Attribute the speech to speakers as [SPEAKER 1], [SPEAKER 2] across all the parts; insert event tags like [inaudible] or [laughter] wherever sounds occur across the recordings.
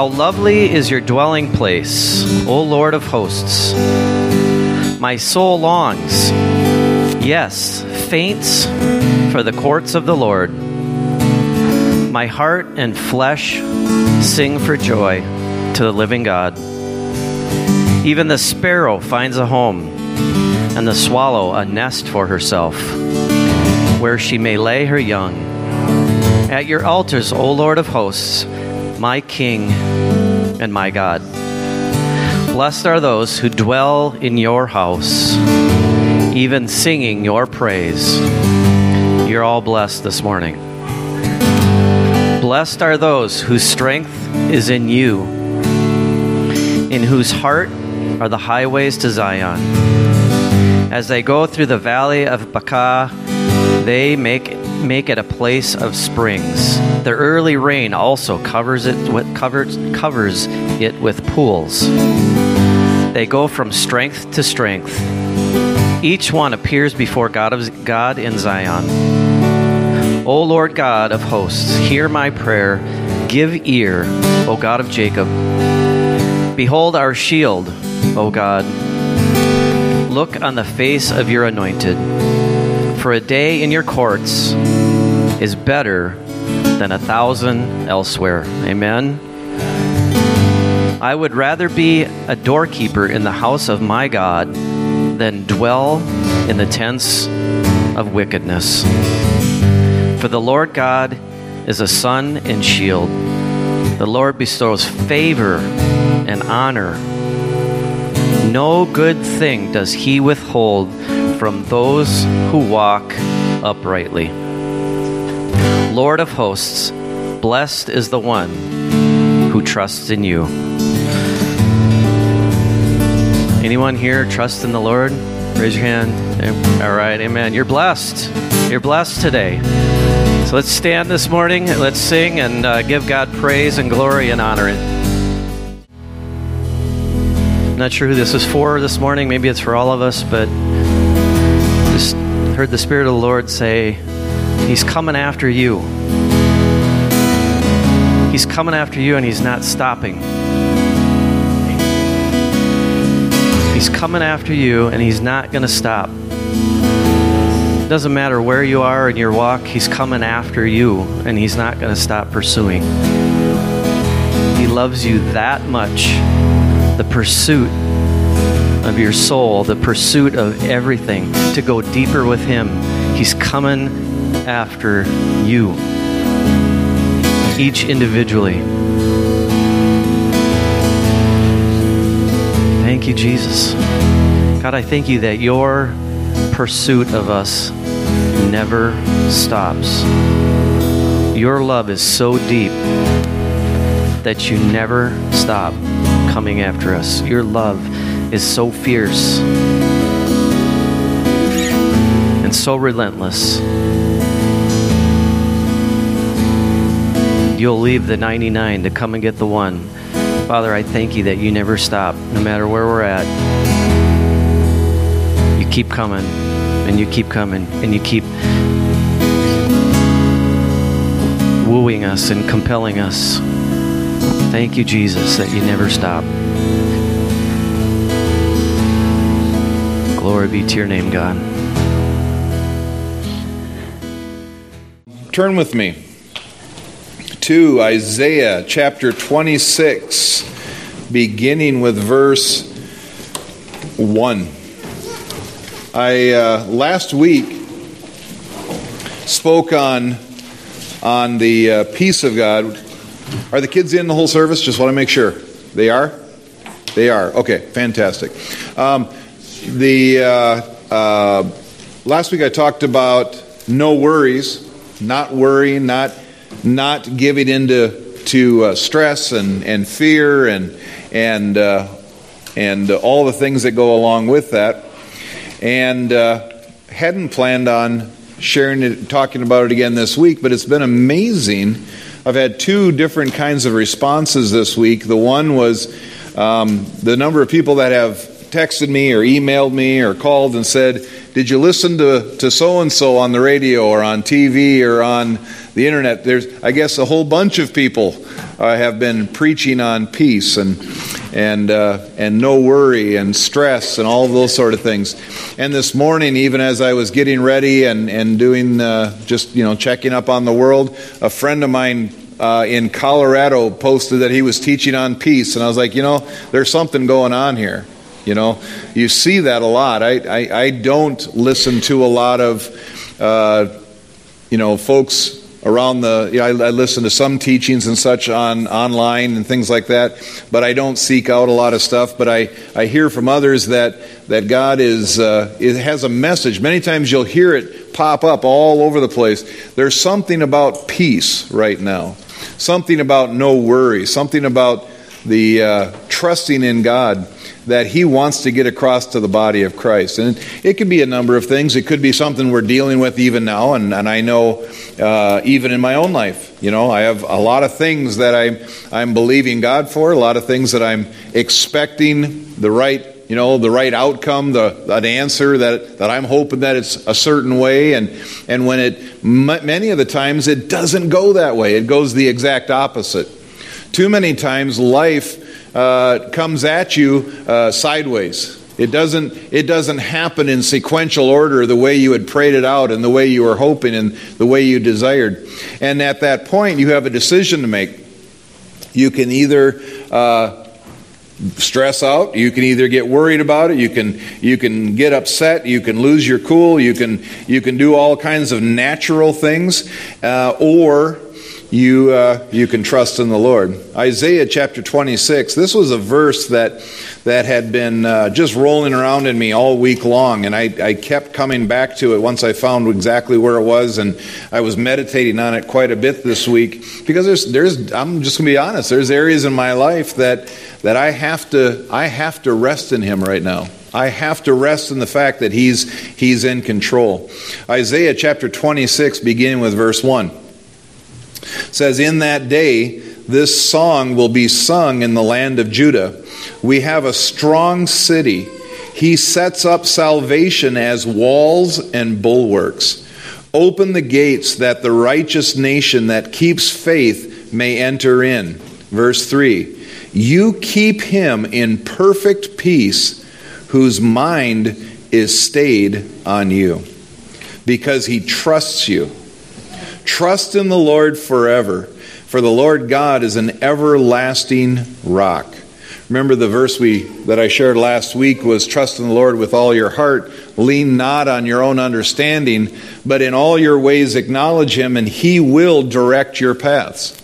[SPEAKER 1] How lovely is your dwelling place, O Lord of hosts! My soul longs, yes, faints for the courts of the Lord. My heart and flesh sing for joy to the living God. Even the sparrow finds a home, and the swallow a nest for herself, where she may lay her young. At your altars, O Lord of hosts, my King and my God. Blessed are those who dwell in your house, even singing your praise. You're all blessed this morning. Blessed are those whose strength is in you, in whose heart are the highways to Zion. As they go through the valley of Baca, they make, make it a place of springs. The early rain also covers it with, covers, covers it with pools. They go from strength to strength. Each one appears before God, of, God in Zion. O Lord God of hosts, hear my prayer. Give ear, O God of Jacob. Behold our shield, O God. Look on the face of your anointed. For a day in your courts is better than a thousand elsewhere. Amen. I would rather be a doorkeeper in the house of my God than dwell in the tents of wickedness. For the Lord God is a sun and shield. The Lord bestows favor and honor. No good thing does he withhold from those who walk uprightly. Lord of hosts, blessed is the one who trusts in you. Anyone here trust in the Lord? Raise your hand. All right, amen. You're blessed. You're blessed today. So let's stand this morning, let's sing and uh, give God praise and glory and honor. I'm not sure who this is for this morning. Maybe it's for all of us, but heard the Spirit of the Lord say, He's coming after you. He's coming after you and He's not stopping. He's coming after you and He's not going to stop. It doesn't matter where you are in your walk, He's coming after you and He's not going to stop pursuing. He loves you that much. The pursuit of your soul, the pursuit of everything, to go deeper with Him. He's coming after you, each individually. Thank you, Jesus. God, I thank you that your pursuit of us never stops. Your love is so deep that you never stop coming after us. Your love is so fierce and so relentless. You'll leave the 99 to come and get the one. Father, I thank you that you never stop, no matter where we're at. You keep coming, and you keep coming, and you keep wooing us and compelling us. Thank you, Jesus, that you never stop. Be to your name, God.
[SPEAKER 2] Turn with me to Isaiah chapter 26, beginning with verse 1. I uh, last week spoke on on the uh, peace of God. Are the kids in the whole service? Just want to make sure. They are? They are. Okay, fantastic. Um, the uh, uh, last week I talked about no worries, not worrying, not not giving into to uh, stress and, and fear and and uh, and all the things that go along with that, and uh, hadn't planned on sharing it, talking about it again this week, but it's been amazing. I've had two different kinds of responses this week. The one was um, the number of people that have texted me or emailed me or called and said, did you listen to, to so-and-so on the radio or on TV or on the internet? There's, I guess, a whole bunch of people uh, have been preaching on peace and, and, uh, and no worry and stress and all those sort of things. And this morning, even as I was getting ready and, and doing uh, just, you know, checking up on the world, a friend of mine uh, in Colorado posted that he was teaching on peace, and I was like, you know, there's something going on here. You know, you see that a lot. I, I, I don't listen to a lot of, uh, you know, folks around the. You know, I, I, listen to some teachings and such on online and things like that, but I don't seek out a lot of stuff. But I, I hear from others that that God is uh, it has a message. Many times you'll hear it pop up all over the place. There's something about peace right now something about no worry, something about the uh, trusting in God that He wants to get across to the body of Christ. And it could be a number of things. It could be something we're dealing with even now, and, and I know uh, even in my own life, you know, I have a lot of things that I'm, I'm believing God for, a lot of things that I'm expecting the right you know, the right outcome, the, an answer that, that I'm hoping that it's a certain way. And, and when it, many of the times, it doesn't go that way. It goes the exact opposite. Too many times, life uh, comes at you uh, sideways. It doesn't, it doesn't happen in sequential order the way you had prayed it out and the way you were hoping and the way you desired. And at that point, you have a decision to make. You can either uh, stress out you can either get worried about it you can you can get upset you can lose your cool you can you can do all kinds of natural things uh, or you uh, you can trust in the lord isaiah chapter 26 this was a verse that that had been uh, just rolling around in me all week long and I, I kept coming back to it once i found exactly where it was and i was meditating on it quite a bit this week because there's there's i'm just going to be honest there's areas in my life that that I have to I have to rest in him right now. I have to rest in the fact that he's he's in control. Isaiah chapter 26 beginning with verse 1 says in that day this song will be sung in the land of Judah. We have a strong city. He sets up salvation as walls and bulwarks. Open the gates that the righteous nation that keeps faith may enter in. Verse 3 you keep him in perfect peace whose mind is stayed on you because he trusts you. Trust in the Lord forever, for the Lord God is an everlasting rock. Remember the verse we that I shared last week was trust in the Lord with all your heart, lean not on your own understanding, but in all your ways acknowledge him and he will direct your paths.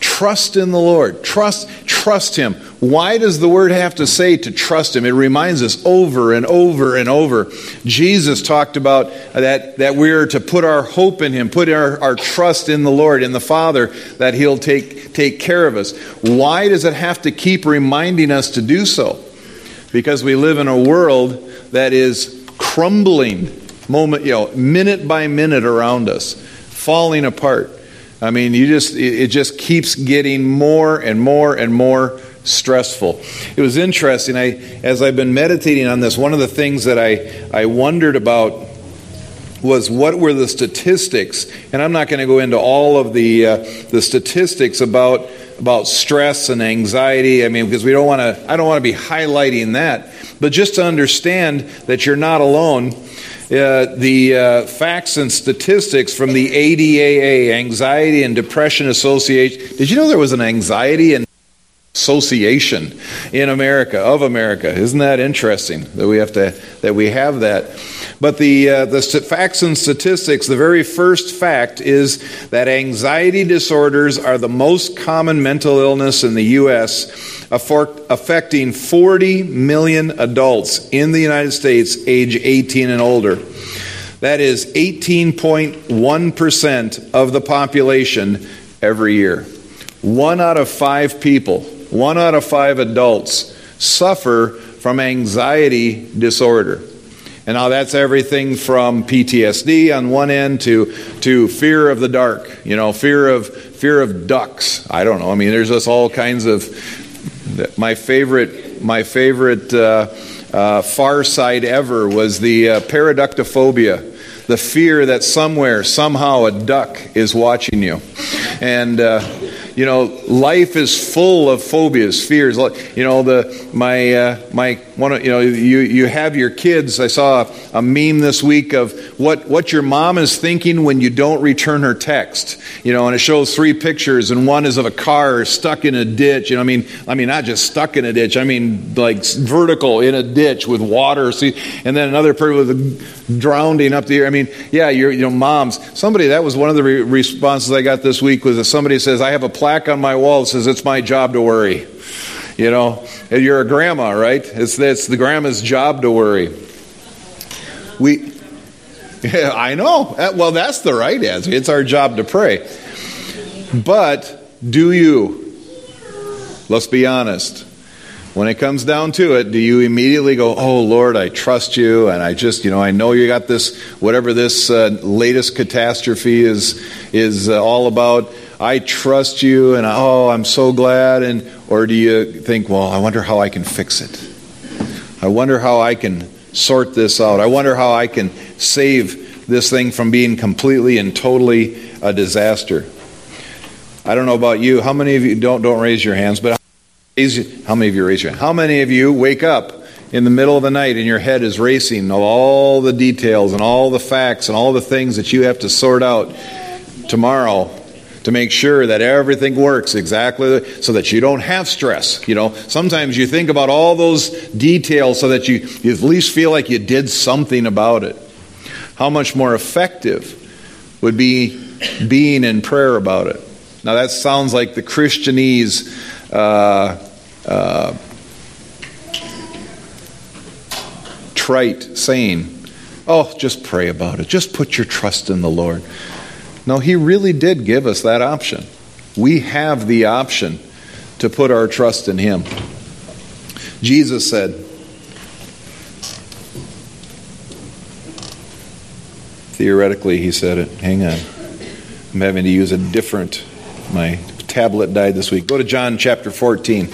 [SPEAKER 2] Trust in the Lord. Trust, trust Him. Why does the word have to say to trust Him? It reminds us over and over and over. Jesus talked about that, that we're to put our hope in Him, put our, our trust in the Lord, in the Father, that He'll take, take care of us. Why does it have to keep reminding us to do so? Because we live in a world that is crumbling moment, you know, minute by minute around us, falling apart. I mean, you just it just keeps getting more and more and more stressful. It was interesting. I as I've been meditating on this, one of the things that I I wondered about was what were the statistics, and I'm not going to go into all of the uh, the statistics about about stress and anxiety. I mean, because we don't want to. I don't want to be highlighting that, but just to understand that you're not alone uh, the uh, facts and statistics from the ADAA, Anxiety and Depression Association. Did you know there was an anxiety and association in America of America? Isn't that interesting that we have to that we have that? But the uh, the facts and statistics. The very first fact is that anxiety disorders are the most common mental illness in the U.S affecting 40 million adults in the United States age 18 and older. That is 18.1% of the population every year. One out of five people, one out of five adults suffer from anxiety disorder. And now that's everything from PTSD on one end to, to fear of the dark, you know, fear of fear of ducks. I don't know. I mean, there's just all kinds of my favorite, my favorite uh, uh, far side ever was the uh, paraductophobia the fear that somewhere, somehow, a duck is watching you. And, uh, you know, life is full of phobias, fears. You know, the my uh, my one. You know, you you have your kids. I saw a, meme this week of what what your mom is thinking when you don't return her text. You know, and it shows three pictures, and one is of a car stuck in a ditch. You know, I mean, I mean, not just stuck in a ditch. I mean, like vertical in a ditch with water. See, and then another person with drowning up the air. I mean, yeah, you're, you know, moms. Somebody that was one of the re- responses I got this week was that somebody says, "I have a plaque on my wall says it's my job to worry." You know, you're a grandma, right? It's, it's the grandma's job to worry. We, [laughs] yeah, I know. Uh, well, that's the right answer. It's our job to pray. But do you? Let's be honest. When it comes down to it, do you immediately go, Oh Lord, I trust you, and I just, you know, I know you got this, whatever this uh, latest catastrophe is, is uh, all about. I trust you, and oh, I'm so glad. And or do you think, well, I wonder how I can fix it? I wonder how I can sort this out. I wonder how I can save this thing from being completely and totally a disaster. I don't know about you. How many of you don't don't raise your hands, but how many of you raise your hand? How many of you wake up in the middle of the night and your head is racing of all the details and all the facts and all the things that you have to sort out tomorrow to make sure that everything works exactly so that you don't have stress. You know, sometimes you think about all those details so that you, you at least feel like you did something about it. How much more effective would be being in prayer about it? Now, that sounds like the Christianese. Uh, uh, trite saying, Oh, just pray about it. Just put your trust in the Lord. No, He really did give us that option. We have the option to put our trust in Him. Jesus said, Theoretically, he said it. Hang on. I'm having to use a different, my tablet died this week. Go to John chapter 14.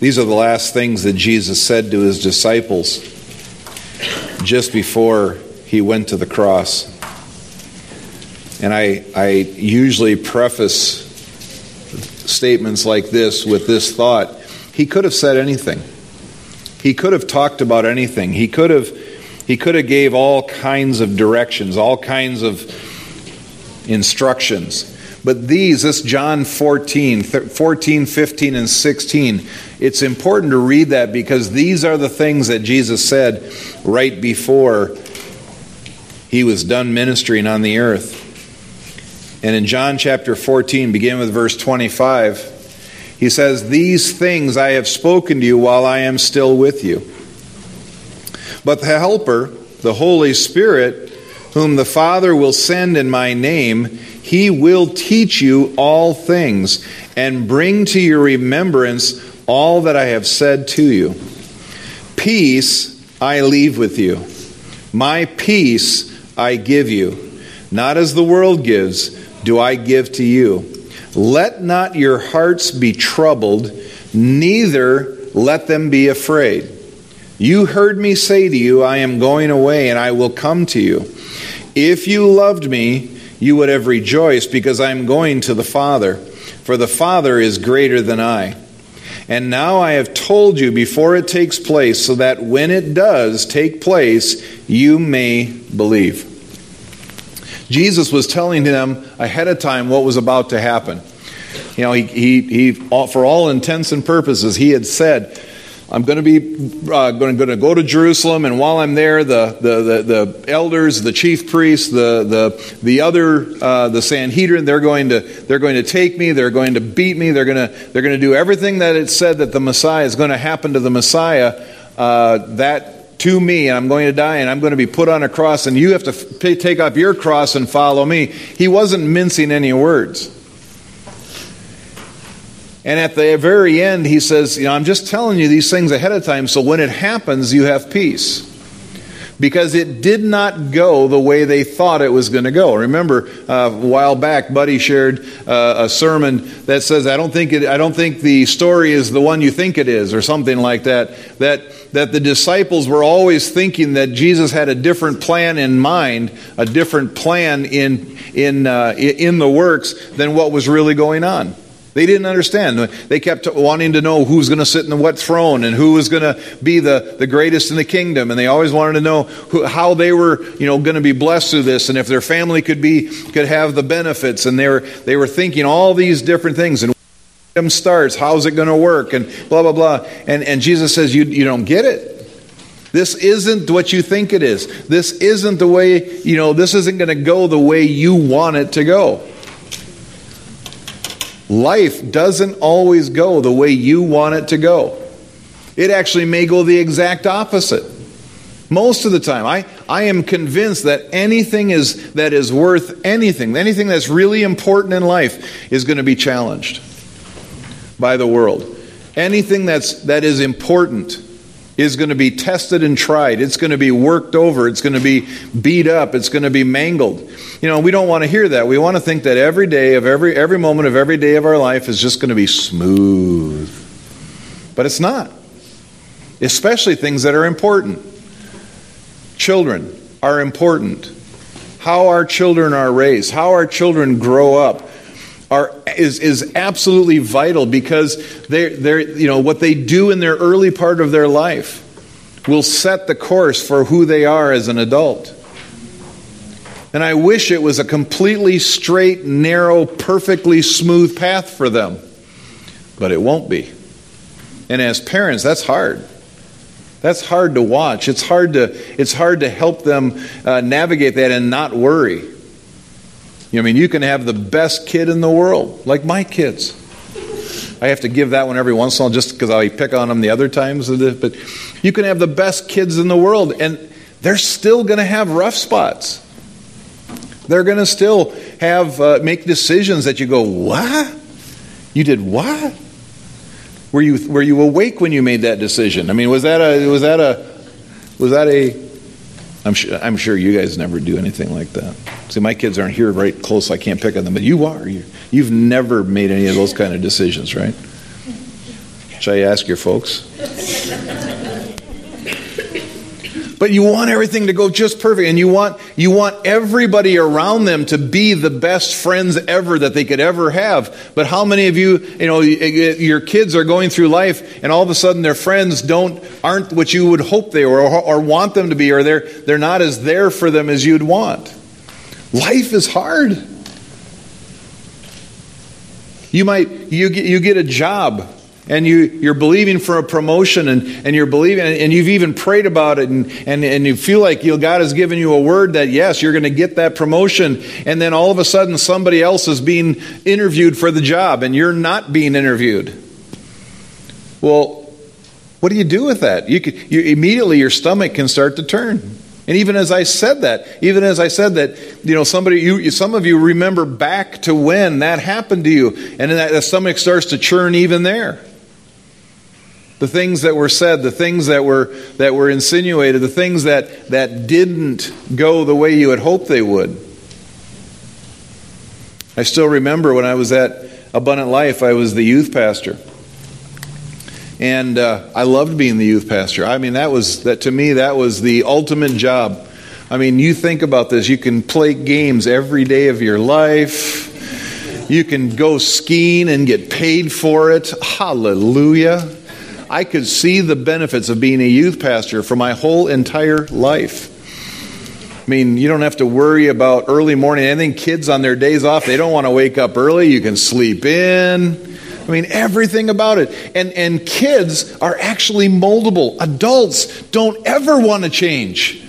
[SPEAKER 2] These are the last things that Jesus said to his disciples just before he went to the cross. And I, I usually preface statements like this with this thought He could have said anything. He could have talked about anything. He could have he could have gave all kinds of directions, all kinds of instructions. But these, this John 14, 14, 15, and 16, it's important to read that because these are the things that Jesus said right before he was done ministering on the earth. And in John chapter 14, begin with verse 25, he says, These things I have spoken to you while I am still with you. But the Helper, the Holy Spirit, whom the Father will send in my name, he will teach you all things and bring to your remembrance all that I have said to you. Peace I leave with you. My peace I give you. Not as the world gives, do I give to you. Let not your hearts be troubled, neither let them be afraid. You heard me say to you, I am going away and I will come to you. If you loved me, you would have rejoiced because I am going to the Father, for the Father is greater than I. And now I have told you before it takes place, so that when it does take place, you may believe. Jesus was telling them ahead of time what was about to happen. You know, he, he, he for all intents and purposes, he had said, I'm going to be uh, going, to, go to Jerusalem, and while I'm there, the, the, the, the elders, the chief priests, the, the, the other, uh, the Sanhedrin, they're going, to, they're going to take me, they're going to beat me, they're going to, they're going to do everything that it said that the Messiah is going to happen to the Messiah, uh, that to me, and I'm going to die, and I'm going to be put on a cross, and you have to f- take up your cross and follow me. He wasn't mincing any words. And at the very end, he says, You know, I'm just telling you these things ahead of time so when it happens, you have peace. because it did not go the way they thought it was going to go. Remember, uh, a while back, Buddy shared uh, a sermon that says, "I don't think it, I don't think the story is the one you think it is," or something like that. That that the disciples were always thinking that Jesus had a different plan in mind, a different plan in in uh, in the works than what was really going on. They didn't understand. They kept wanting to know who's going to sit in the what throne and who was going to be the, the greatest in the kingdom. And they always wanted to know who, how they were, you know, going to be blessed through this and if their family could be could have the benefits. And they were they were thinking all these different things and when starts, how's it going to work and blah blah blah. And and Jesus says you you don't get it. This isn't what you think it is. This isn't the way, you know, this isn't going to go the way you want it to go. Life doesn't always go the way you want it to go. It actually may go the exact opposite. Most of the time, I, I am convinced that anything is, that is worth anything, anything that's really important in life, is going to be challenged by the world. Anything that's, that is important is going to be tested and tried. It's going to be worked over. It's going to be beat up. It's going to be mangled. You know, we don't want to hear that. We want to think that every day of every every moment of every day of our life is just going to be smooth. But it's not. Especially things that are important. Children are important. How our children are raised, how our children grow up, are, is, is absolutely vital because they're, they're, you know, what they do in their early part of their life will set the course for who they are as an adult. And I wish it was a completely straight, narrow, perfectly smooth path for them. But it won't be. And as parents, that's hard. That's hard to watch. It's hard to, it's hard to help them uh, navigate that and not worry. I mean, you can have the best kid in the world, like my kids. I have to give that one every once in a while just because I pick on them the other times. But you can have the best kids in the world, and they're still going to have rough spots. They're going to still have uh, make decisions that you go, what? You did what? Were you were you awake when you made that decision? I mean, was that a was that a was that a I'm sure, I'm sure you guys never do anything like that. See, my kids aren't here right close, so I can't pick on them, but you are. You, you've never made any of those kind of decisions, right? Should I ask your folks? But you want everything to go just perfect and you want you want everybody around them to be the best friends ever that they could ever have. But how many of you you know your kids are going through life and all of a sudden their friends don't aren't what you would hope they were or, or want them to be or they're they're not as there for them as you'd want? Life is hard. You might you get, you get a job and you, you're believing for a promotion and, and you're believing and you've even prayed about it and, and, and you feel like you God has given you a word that yes you're going to get that promotion. And then all of a sudden somebody else is being interviewed for the job and you're not being interviewed. Well what do you do with that? You, could, you immediately your stomach can start to turn. And even as I said that, even as I said that, you know, somebody, you, some of you remember back to when that happened to you, and that the stomach starts to churn even there the things that were said, the things that were, that were insinuated, the things that, that didn't go the way you had hoped they would. I still remember when I was at Abundant Life, I was the youth pastor. And uh, I loved being the youth pastor. I mean, that was, that to me, that was the ultimate job. I mean, you think about this. You can play games every day of your life. You can go skiing and get paid for it. Hallelujah. I could see the benefits of being a youth pastor for my whole entire life. I mean, you don't have to worry about early morning. Anything kids on their days off, they don't want to wake up early. You can sleep in. I mean, everything about it. And, and kids are actually moldable. Adults don't ever want to change.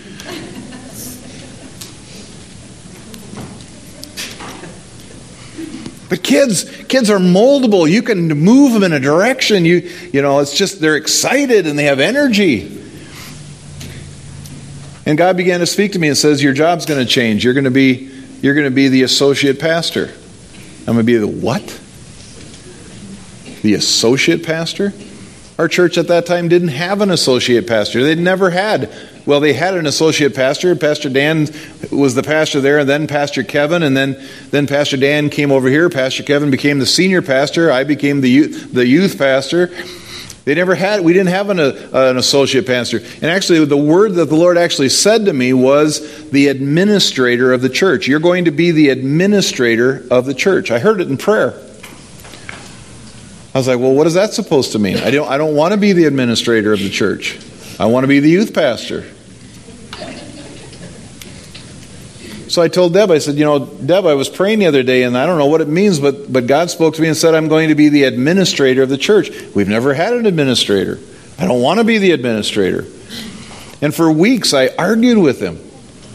[SPEAKER 2] But kids, kids are moldable. You can move them in a direction. You, you know, it's just they're excited and they have energy. And God began to speak to me and says, "Your job's going to change. You're going to be, you're going to be the associate pastor." I'm going to be the what? The associate pastor? Our church at that time didn't have an associate pastor. They'd never had Well, they had an associate pastor. Pastor Dan was the pastor there, and then Pastor Kevin, and then, then Pastor Dan came over here. Pastor Kevin became the senior pastor. I became the youth, the youth pastor. They never had, we didn't have an, uh, an associate pastor. And actually, the word that the Lord actually said to me was the administrator of the church. You're going to be the administrator of the church. I heard it in prayer. I was like, well, what is that supposed to mean? I don't, I don't want to be the administrator of the church. I want to be the youth pastor. So I told Deb, I said, you know, Deb, I was praying the other day, and I don't know what it means, but, but God spoke to me and said, I'm going to be the administrator of the church. We've never had an administrator. I don't want to be the administrator. And for weeks, I argued with him.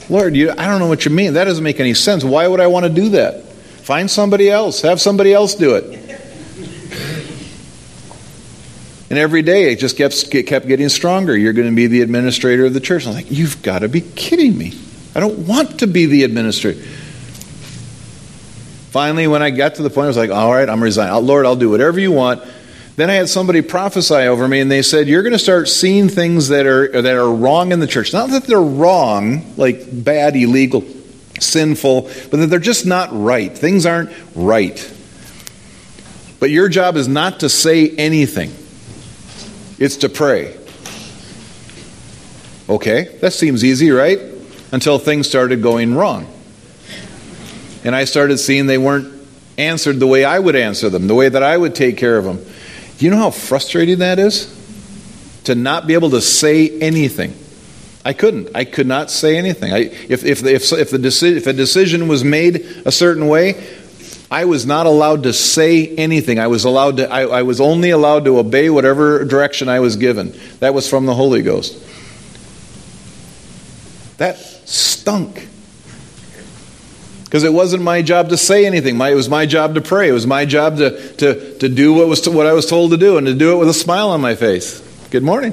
[SPEAKER 2] Lord, you, I don't know what you mean. That doesn't make any sense. Why would I want to do that? Find somebody else. Have somebody else do it. And every day it just kept, kept getting stronger. You're going to be the administrator of the church. I'm like, you've got to be kidding me. I don't want to be the administrator. Finally, when I got to the point, I was like, all right, I'm resigning. Oh, Lord, I'll do whatever you want. Then I had somebody prophesy over me, and they said, You're going to start seeing things that are, that are wrong in the church. Not that they're wrong, like bad, illegal, sinful, but that they're just not right. Things aren't right. But your job is not to say anything, it's to pray. Okay, that seems easy, right? Until things started going wrong. And I started seeing they weren't answered the way I would answer them, the way that I would take care of them. You know how frustrating that is? To not be able to say anything. I couldn't. I could not say anything. I, if, if, if, if, the deci- if a decision was made a certain way, I was not allowed to say anything. I was allowed to. I, I was only allowed to obey whatever direction I was given. That was from the Holy Ghost. That stunk. Because it wasn't my job to say anything. My, it was my job to pray. It was my job to, to, to do what, was to, what I was told to do and to do it with a smile on my face. Good morning.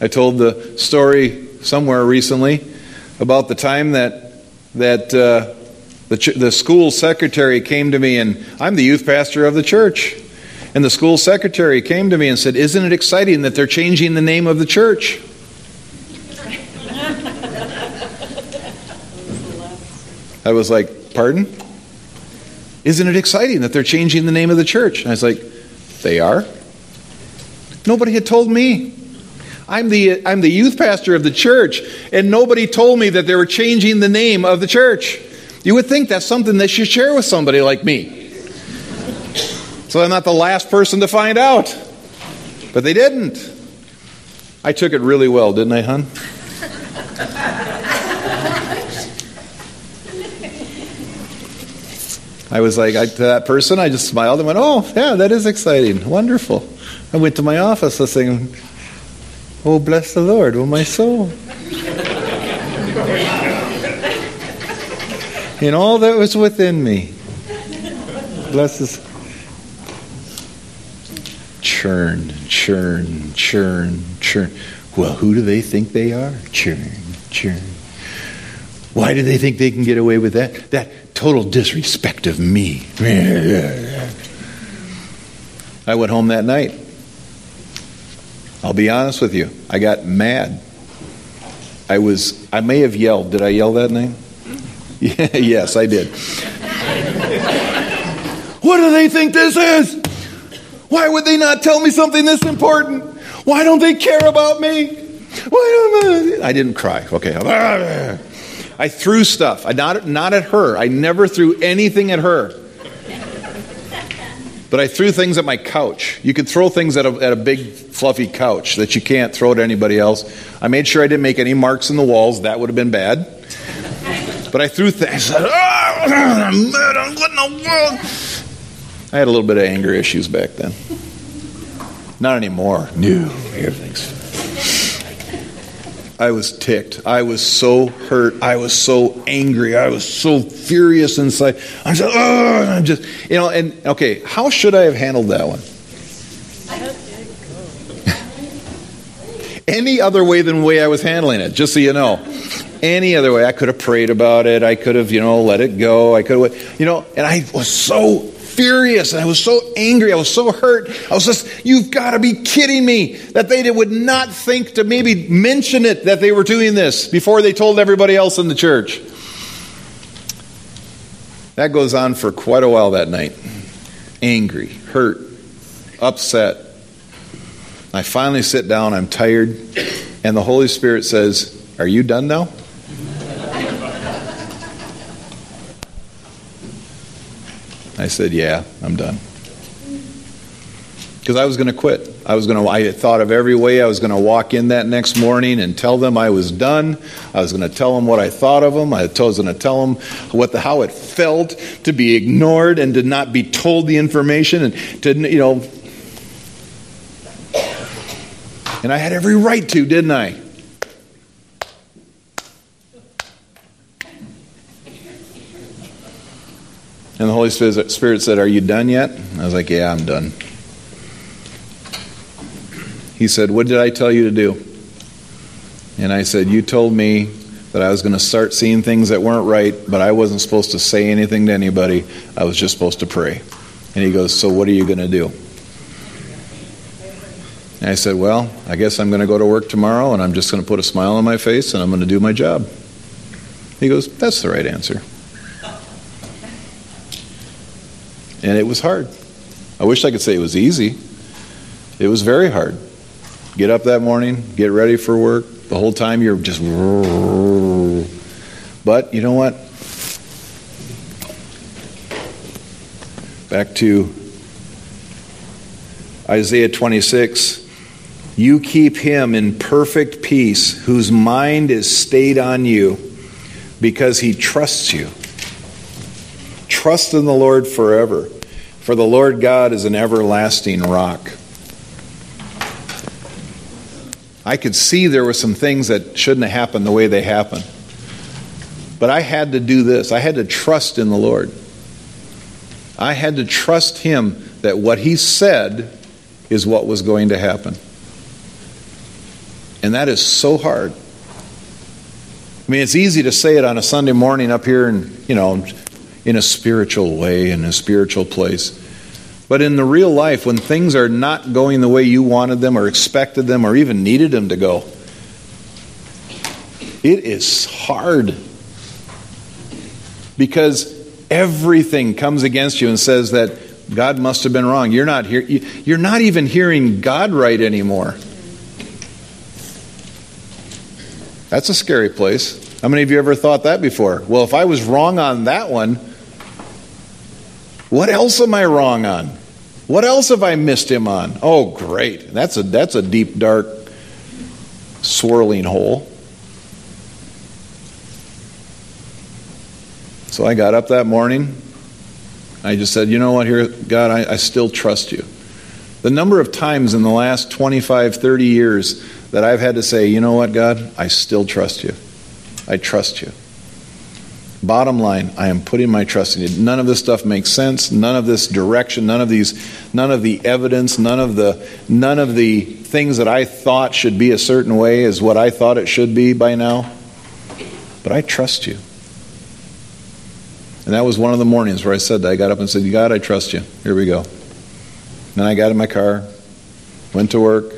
[SPEAKER 2] I told the story somewhere recently about the time that, that uh, the, ch- the school secretary came to me, and I'm the youth pastor of the church. And the school secretary came to me and said, Isn't it exciting that they're changing the name of the church? I was like, Pardon? Isn't it exciting that they're changing the name of the church? And I was like, They are? Nobody had told me. I'm the, I'm the youth pastor of the church, and nobody told me that they were changing the name of the church. You would think that's something they should share with somebody like me. So I'm not the last person to find out. But they didn't. I took it really well, didn't I, hon? I was like, I, to that person, I just smiled and went, Oh, yeah, that is exciting. Wonderful. I went to my office, I was Oh, bless the Lord, oh, my soul. In all that was within me. Bless his churn, churn, churn, churn. Well, who do they think they are? Churn, churn. Why do they think they can get away with that? That total disrespect of me. I went home that night. I'll be honest with you. I got mad. I was I may have yelled. Did I yell that night? [laughs] Yeah, yes, I did. [laughs] what do they think this is? Why would they not tell me something this important? Why don't they care about me? Why don't I? I didn't cry. Okay. I threw stuff. I not, not at her. I never threw anything at her. But I threw things at my couch. You could throw things at a, at a big, fluffy couch that you can't throw at anybody else. I made sure I didn't make any marks in the walls. That would have been bad. But I threw things. I, said, ah, oh, what in the world? I had a little bit of anger issues back then. Not anymore. No, everything's. I was ticked. I was so hurt. I was so angry. I was so furious inside. I'm just, oh, I'm just, you know, and okay, how should I have handled that one? Any other way than the way I was handling it, just so you know. Any other way. I could have prayed about it. I could have, you know, let it go. I could have, you know, and I was so furious and I was so angry. I was so hurt. I was just, you've got to be kidding me that they would not think to maybe mention it that they were doing this before they told everybody else in the church. That goes on for quite a while that night. Angry, hurt, upset. I finally sit down, I'm tired, and the Holy Spirit says, Are you done now? I said, Yeah, I'm done. Because I was going to quit. I was going to. I thought of every way I was going to walk in that next morning and tell them I was done. I was going to tell them what I thought of them. I was going to tell them what the how it felt to be ignored and to not be told the information and to you know. And I had every right to, didn't I? And the Holy Spirit said, Are you done yet? I was like, Yeah, I'm done. He said, What did I tell you to do? And I said, You told me that I was going to start seeing things that weren't right, but I wasn't supposed to say anything to anybody. I was just supposed to pray. And he goes, So what are you going to do? And I said, Well, I guess I'm going to go to work tomorrow and I'm just going to put a smile on my face and I'm going to do my job. He goes, That's the right answer. And it was hard. I wish I could say it was easy. It was very hard. Get up that morning, get ready for work. The whole time you're just. But you know what? Back to Isaiah 26. You keep him in perfect peace, whose mind is stayed on you, because he trusts you. Trust in the Lord forever, for the Lord God is an everlasting rock. I could see there were some things that shouldn't have happened the way they happened. But I had to do this. I had to trust in the Lord. I had to trust Him that what He said is what was going to happen. And that is so hard. I mean, it's easy to say it on a Sunday morning up here and, you know, in a spiritual way, in a spiritual place. But in the real life, when things are not going the way you wanted them or expected them or even needed them to go, it is hard. Because everything comes against you and says that God must have been wrong. You're not here. You're not even hearing God right anymore. That's a scary place. How many of you ever thought that before? Well, if I was wrong on that one, what else am I wrong on? What else have I missed him on? Oh, great. That's a, that's a deep, dark, swirling hole. So I got up that morning. I just said, you know what, here, God, I, I still trust you. The number of times in the last 25, 30 years that I've had to say, you know what, God, I still trust you. I trust you. Bottom line, I am putting my trust in you. None of this stuff makes sense. None of this direction, none of these, none of the evidence, none of the, none of the things that I thought should be a certain way is what I thought it should be by now. But I trust you. And that was one of the mornings where I said that. I got up and said, God, I trust you. Here we go. Then I got in my car, went to work,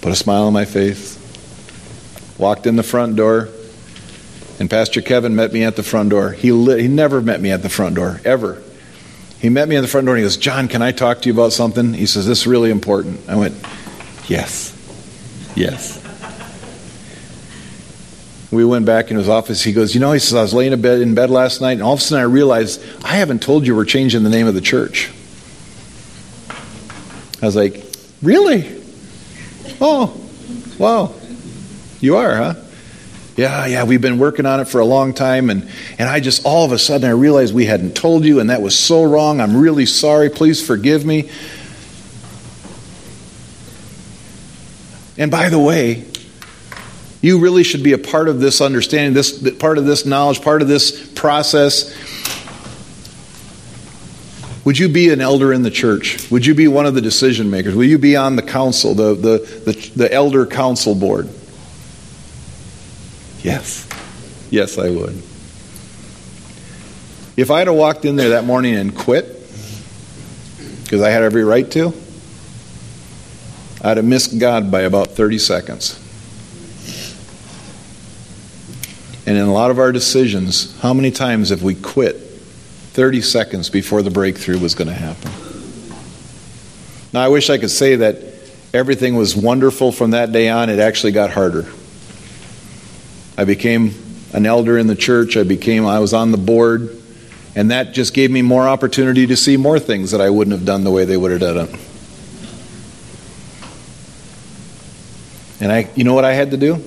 [SPEAKER 2] put a smile on my face, walked in the front door, and Pastor Kevin met me at the front door. He, li- he never met me at the front door, ever. He met me at the front door and he goes, John, can I talk to you about something? He says, This is really important. I went, Yes. Yes. We went back in his office. He goes, You know, he says, I was laying in bed, in bed last night, and all of a sudden I realized I haven't told you we're changing the name of the church. I was like, Really? Oh, wow. You are, huh? Yeah, yeah, we've been working on it for a long time, and, and I just all of a sudden I realized we hadn't told you, and that was so wrong. I'm really sorry. Please forgive me. And by the way, you really should be a part of this understanding, this part of this knowledge, part of this process. Would you be an elder in the church? Would you be one of the decision makers? Will you be on the council, the, the, the, the elder council board? Yes. Yes, I would. If I had walked in there that morning and quit, because I had every right to, I'd have missed God by about 30 seconds. And in a lot of our decisions, how many times have we quit 30 seconds before the breakthrough was going to happen? Now, I wish I could say that everything was wonderful from that day on. It actually got harder. I became an elder in the church. I became I was on the board, and that just gave me more opportunity to see more things that I wouldn't have done the way they would have done it. And I you know what I had to do?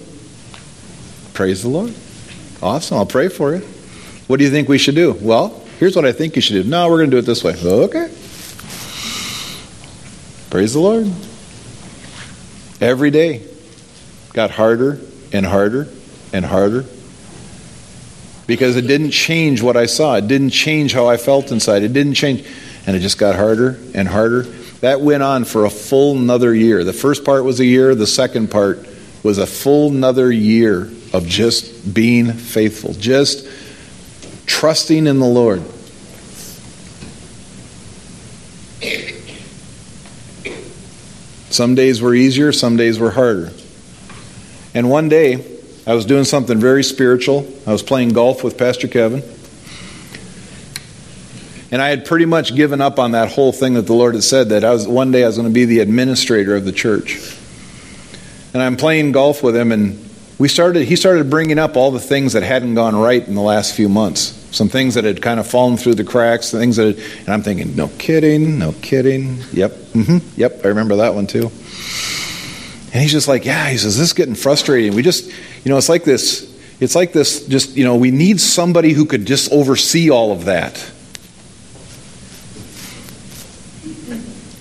[SPEAKER 2] Praise the Lord. Awesome. I'll pray for you. What do you think we should do? Well, here's what I think you should do. No, we're going to do it this way. Okay. Praise the Lord. Every day got harder and harder and harder because it didn't change what I saw. It didn't change how I felt inside. It didn't change. And it just got harder and harder. That went on for a full another year. The first part was a year, the second part was a full another year of just being faithful, just trusting in the Lord. Some days were easier, some days were harder. And one day, I was doing something very spiritual. I was playing golf with Pastor Kevin. And I had pretty much given up on that whole thing that the Lord had said that I was one day I was going to be the administrator of the church. And I'm playing golf with him and we started he started bringing up all the things that hadn't gone right in the last few months some things that had kind of fallen through the cracks things that had, and i'm thinking no kidding no kidding yep mm-hmm, yep i remember that one too and he's just like yeah he says this is getting frustrating we just you know it's like this it's like this just you know we need somebody who could just oversee all of that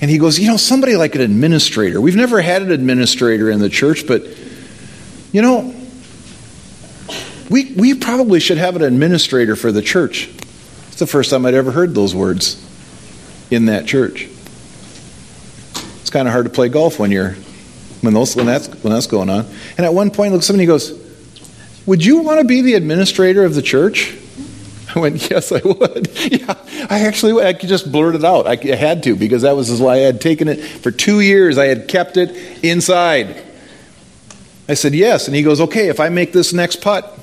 [SPEAKER 2] and he goes you know somebody like an administrator we've never had an administrator in the church but you know, we, we probably should have an administrator for the church. It's the first time I'd ever heard those words in that church. It's kind of hard to play golf when you're when those when that's when that's going on. And at one point, look, somebody goes, "Would you want to be the administrator of the church?" I went, "Yes, I would." [laughs] yeah, I actually I could just blurt it out. I had to because that was why I had taken it for two years. I had kept it inside. I said, Yes. And he goes, Okay, if I make this next putt,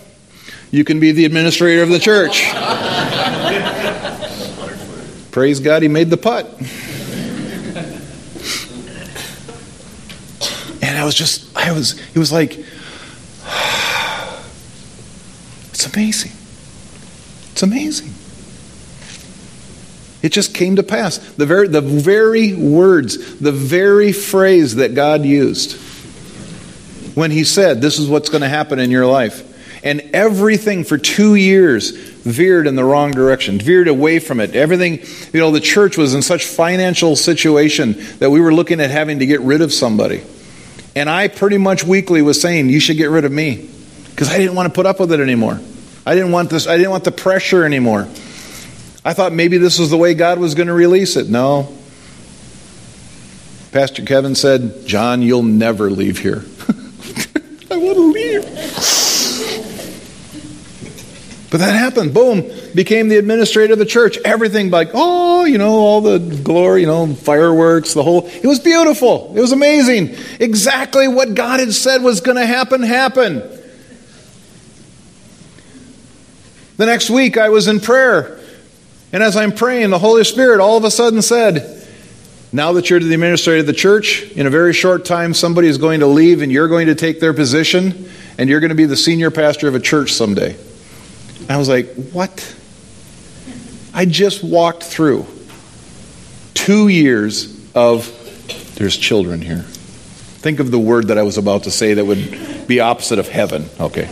[SPEAKER 2] you can be the administrator of the church. [laughs] Praise God, he made the putt. And I was just, I was, it was like, [sighs] it's amazing. It's amazing. It just came to pass. The very, the very words, the very phrase that God used when he said, This is what's going to happen in your life. And everything for two years veered in the wrong direction, veered away from it. Everything, you know, the church was in such financial situation that we were looking at having to get rid of somebody. And I pretty much weekly was saying, You should get rid of me. Because I didn't want to put up with it anymore. I didn't want this, I didn't want the pressure anymore. I thought maybe this was the way God was going to release it. No. Pastor Kevin said, John, you'll never leave here. I want to leave. But that happened. Boom. Became the administrator of the church. Everything like, oh, you know, all the glory, you know, fireworks, the whole. It was beautiful. It was amazing. Exactly what God had said was going to happen, happened. The next week, I was in prayer. And as I'm praying, the Holy Spirit all of a sudden said, now that you're the administrator of the church, in a very short time, somebody is going to leave and you're going to take their position and you're going to be the senior pastor of a church someday. And I was like, what? I just walked through two years of, there's children here. Think of the word that I was about to say that would be opposite of heaven. Okay.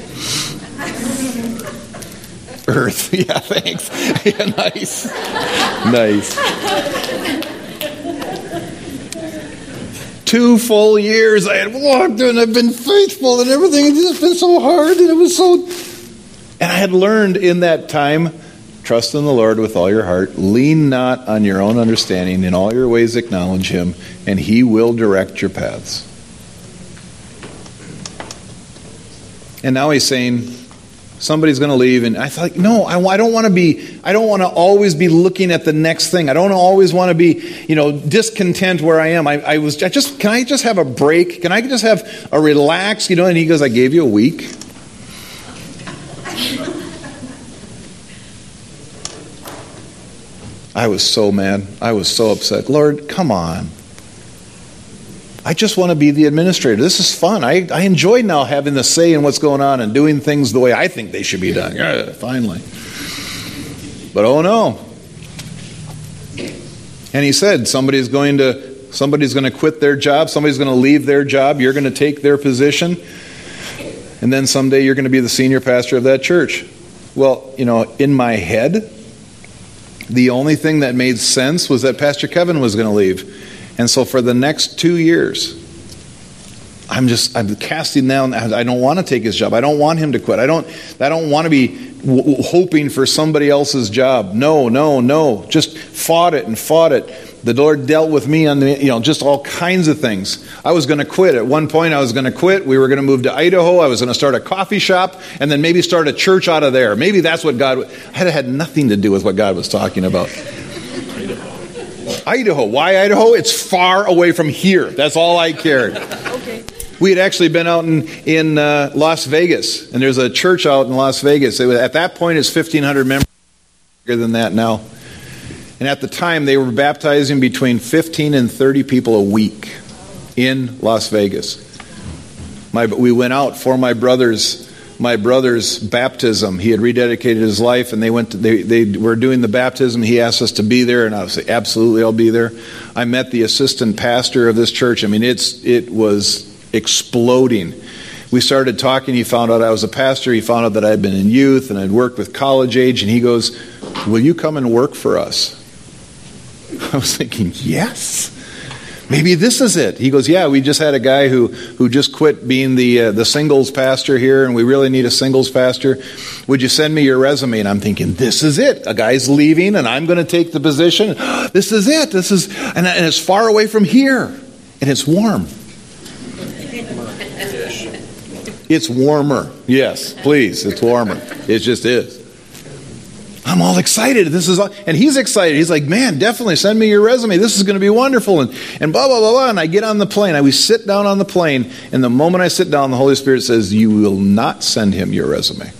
[SPEAKER 2] Earth. [laughs] Yeah, thanks. [laughs] Yeah, nice. Nice. two full years I had walked and I've been faithful and everything has just been so hard and it was so. And I had learned in that time trust in the Lord with all your heart, lean not on your own understanding, in all your ways acknowledge Him, and He will direct your paths. And now He's saying, somebody's going to leave and i thought no I, I don't want to be i don't want to always be looking at the next thing. I don't always want to be you know discontent where i am. I, I was i just can i just have a break? Can i just have a relax? You know and he goes i gave you a week i was so mad i was so upset lord come on I just want to be the administrator. This is fun. I, I enjoy now having the say in what's going on and doing things the way I think they should be done. Yeah, finally. But oh no. And he said, somebody's going to somebody's going to quit their job, somebody's going to leave their job, you're going to take their position, and then someday you're going to be the senior pastor of that church. Well, you know, in my head, the only thing that made sense was that Pastor Kevin was going to leave. And so for the next two years, I'm just I'm casting down. I don't want to take his job. I don't want him to quit. I don't I don't want to be w- hoping for somebody else's job. No, no, no. Just fought it and fought it. The Lord dealt with me on the you know just all kinds of things. I was going to quit at one point. I was going to quit. We were going to move to Idaho. I was going to start a coffee shop and then maybe start a church out of there. Maybe that's what God I had had nothing to do with what God was talking about. Idaho. Why Idaho? It's far away from here. That's all I cared. okay. We had actually been out in, in uh, Las Vegas, and there's a church out in Las Vegas. Was, at that point, it's 1,500 members, bigger than that now. And at the time, they were baptizing between 15 and 30 people a week in Las Vegas. My, we went out for my brother's my brother's baptism. He had rededicated his life, and they went. To, they they were doing the baptism. He asked us to be there, and I said, "Absolutely, I'll be there." I met the assistant pastor of this church. I mean, it's it was exploding. We started talking. He found out I was a pastor. He found out that I'd been in youth and I'd worked with college age. And he goes, "Will you come and work for us?" [laughs] I was thinking, "Yes." Maybe this is it. He goes, Yeah, we just had a guy who, who just quit being the, uh, the singles pastor here, and we really need a singles pastor. Would you send me your resume? And I'm thinking, This is it. A guy's leaving, and I'm going to take the position. [gasps] this is it. This is, and, and it's far away from here, and it's warm. It's warmer. Yes, please. It's warmer. It just is. I'm all excited. This is, all, and he's excited. He's like, man, definitely send me your resume. This is going to be wonderful. And, and blah, blah, blah, blah. And I get on the plane. I, we sit down on the plane. And the moment I sit down, the Holy Spirit says, you will not send him your resume.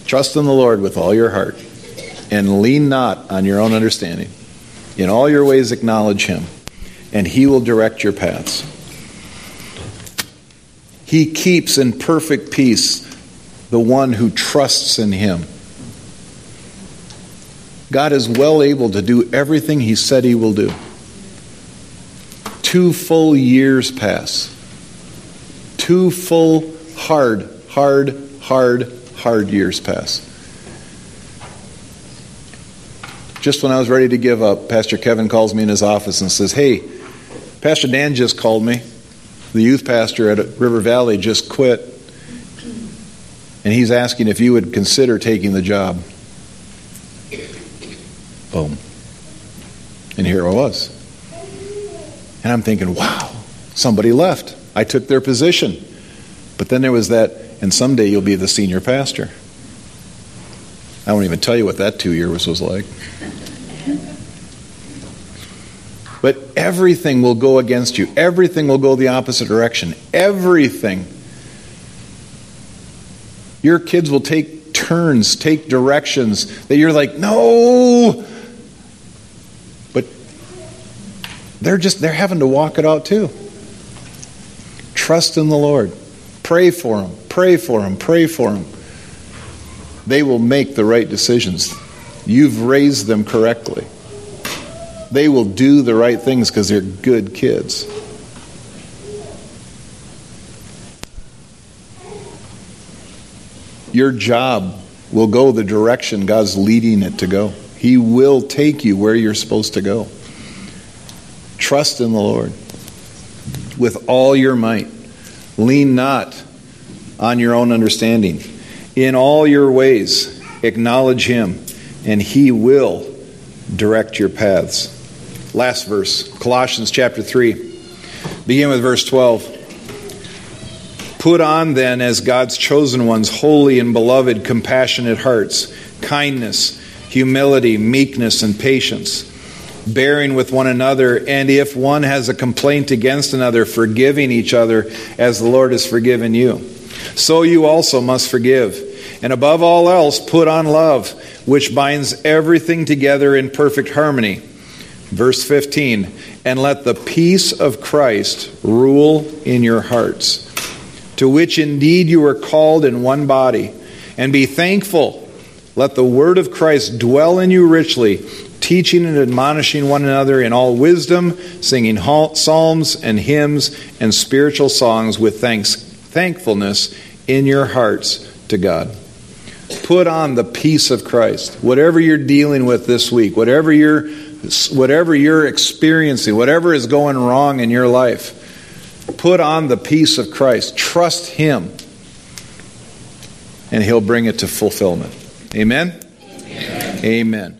[SPEAKER 2] [laughs] Trust in the Lord with all your heart and lean not on your own understanding. In all your ways, acknowledge him, and he will direct your paths. He keeps in perfect peace the one who trusts in him. God is well able to do everything he said he will do. Two full years pass. Two full, hard, hard, hard, hard years pass. Just when I was ready to give up, Pastor Kevin calls me in his office and says, Hey, Pastor Dan just called me the youth pastor at River Valley just quit, and he's asking if you would consider taking the job. Boom. And here I was. And I'm thinking, wow, somebody left. I took their position. But then there was that, and someday you'll be the senior pastor. I won't even tell you what that two years was like. But everything will go against you. Everything will go the opposite direction. Everything. Your kids will take turns, take directions that you're like, no. But they're just, they're having to walk it out too. Trust in the Lord. Pray for them. Pray for them. Pray for them. They will make the right decisions. You've raised them correctly they will do the right things because they're good kids. Your job will go the direction God's leading it to go. He will take you where you're supposed to go. Trust in the Lord with all your might. Lean not on your own understanding. In all your ways, acknowledge Him, and He will direct your paths. last verse, Colossians chapter 3. Begin with verse 12. Put on then, as God's chosen ones, holy and beloved, compassionate hearts, kindness, humility, meekness, and patience, bearing with one another, and if one has a complaint against another, forgiving each other as the Lord has forgiven you. So you also must forgive. And above all else, put on love, which binds everything together in perfect harmony. Verse 15, and let the peace of Christ rule in your hearts to which indeed you were called in one body. And be thankful. Let the word of Christ dwell in you richly, teaching and admonishing one another in all wisdom, singing psalms and hymns and spiritual songs with thanks, thankfulness in your hearts to God. Put on the peace of Christ. Whatever you're dealing with this week, whatever you're whatever you're experiencing, whatever is going wrong in your life, Put on the peace of Christ. Trust Him, and He'll bring it to fulfillment. Amen? Amen. Amen.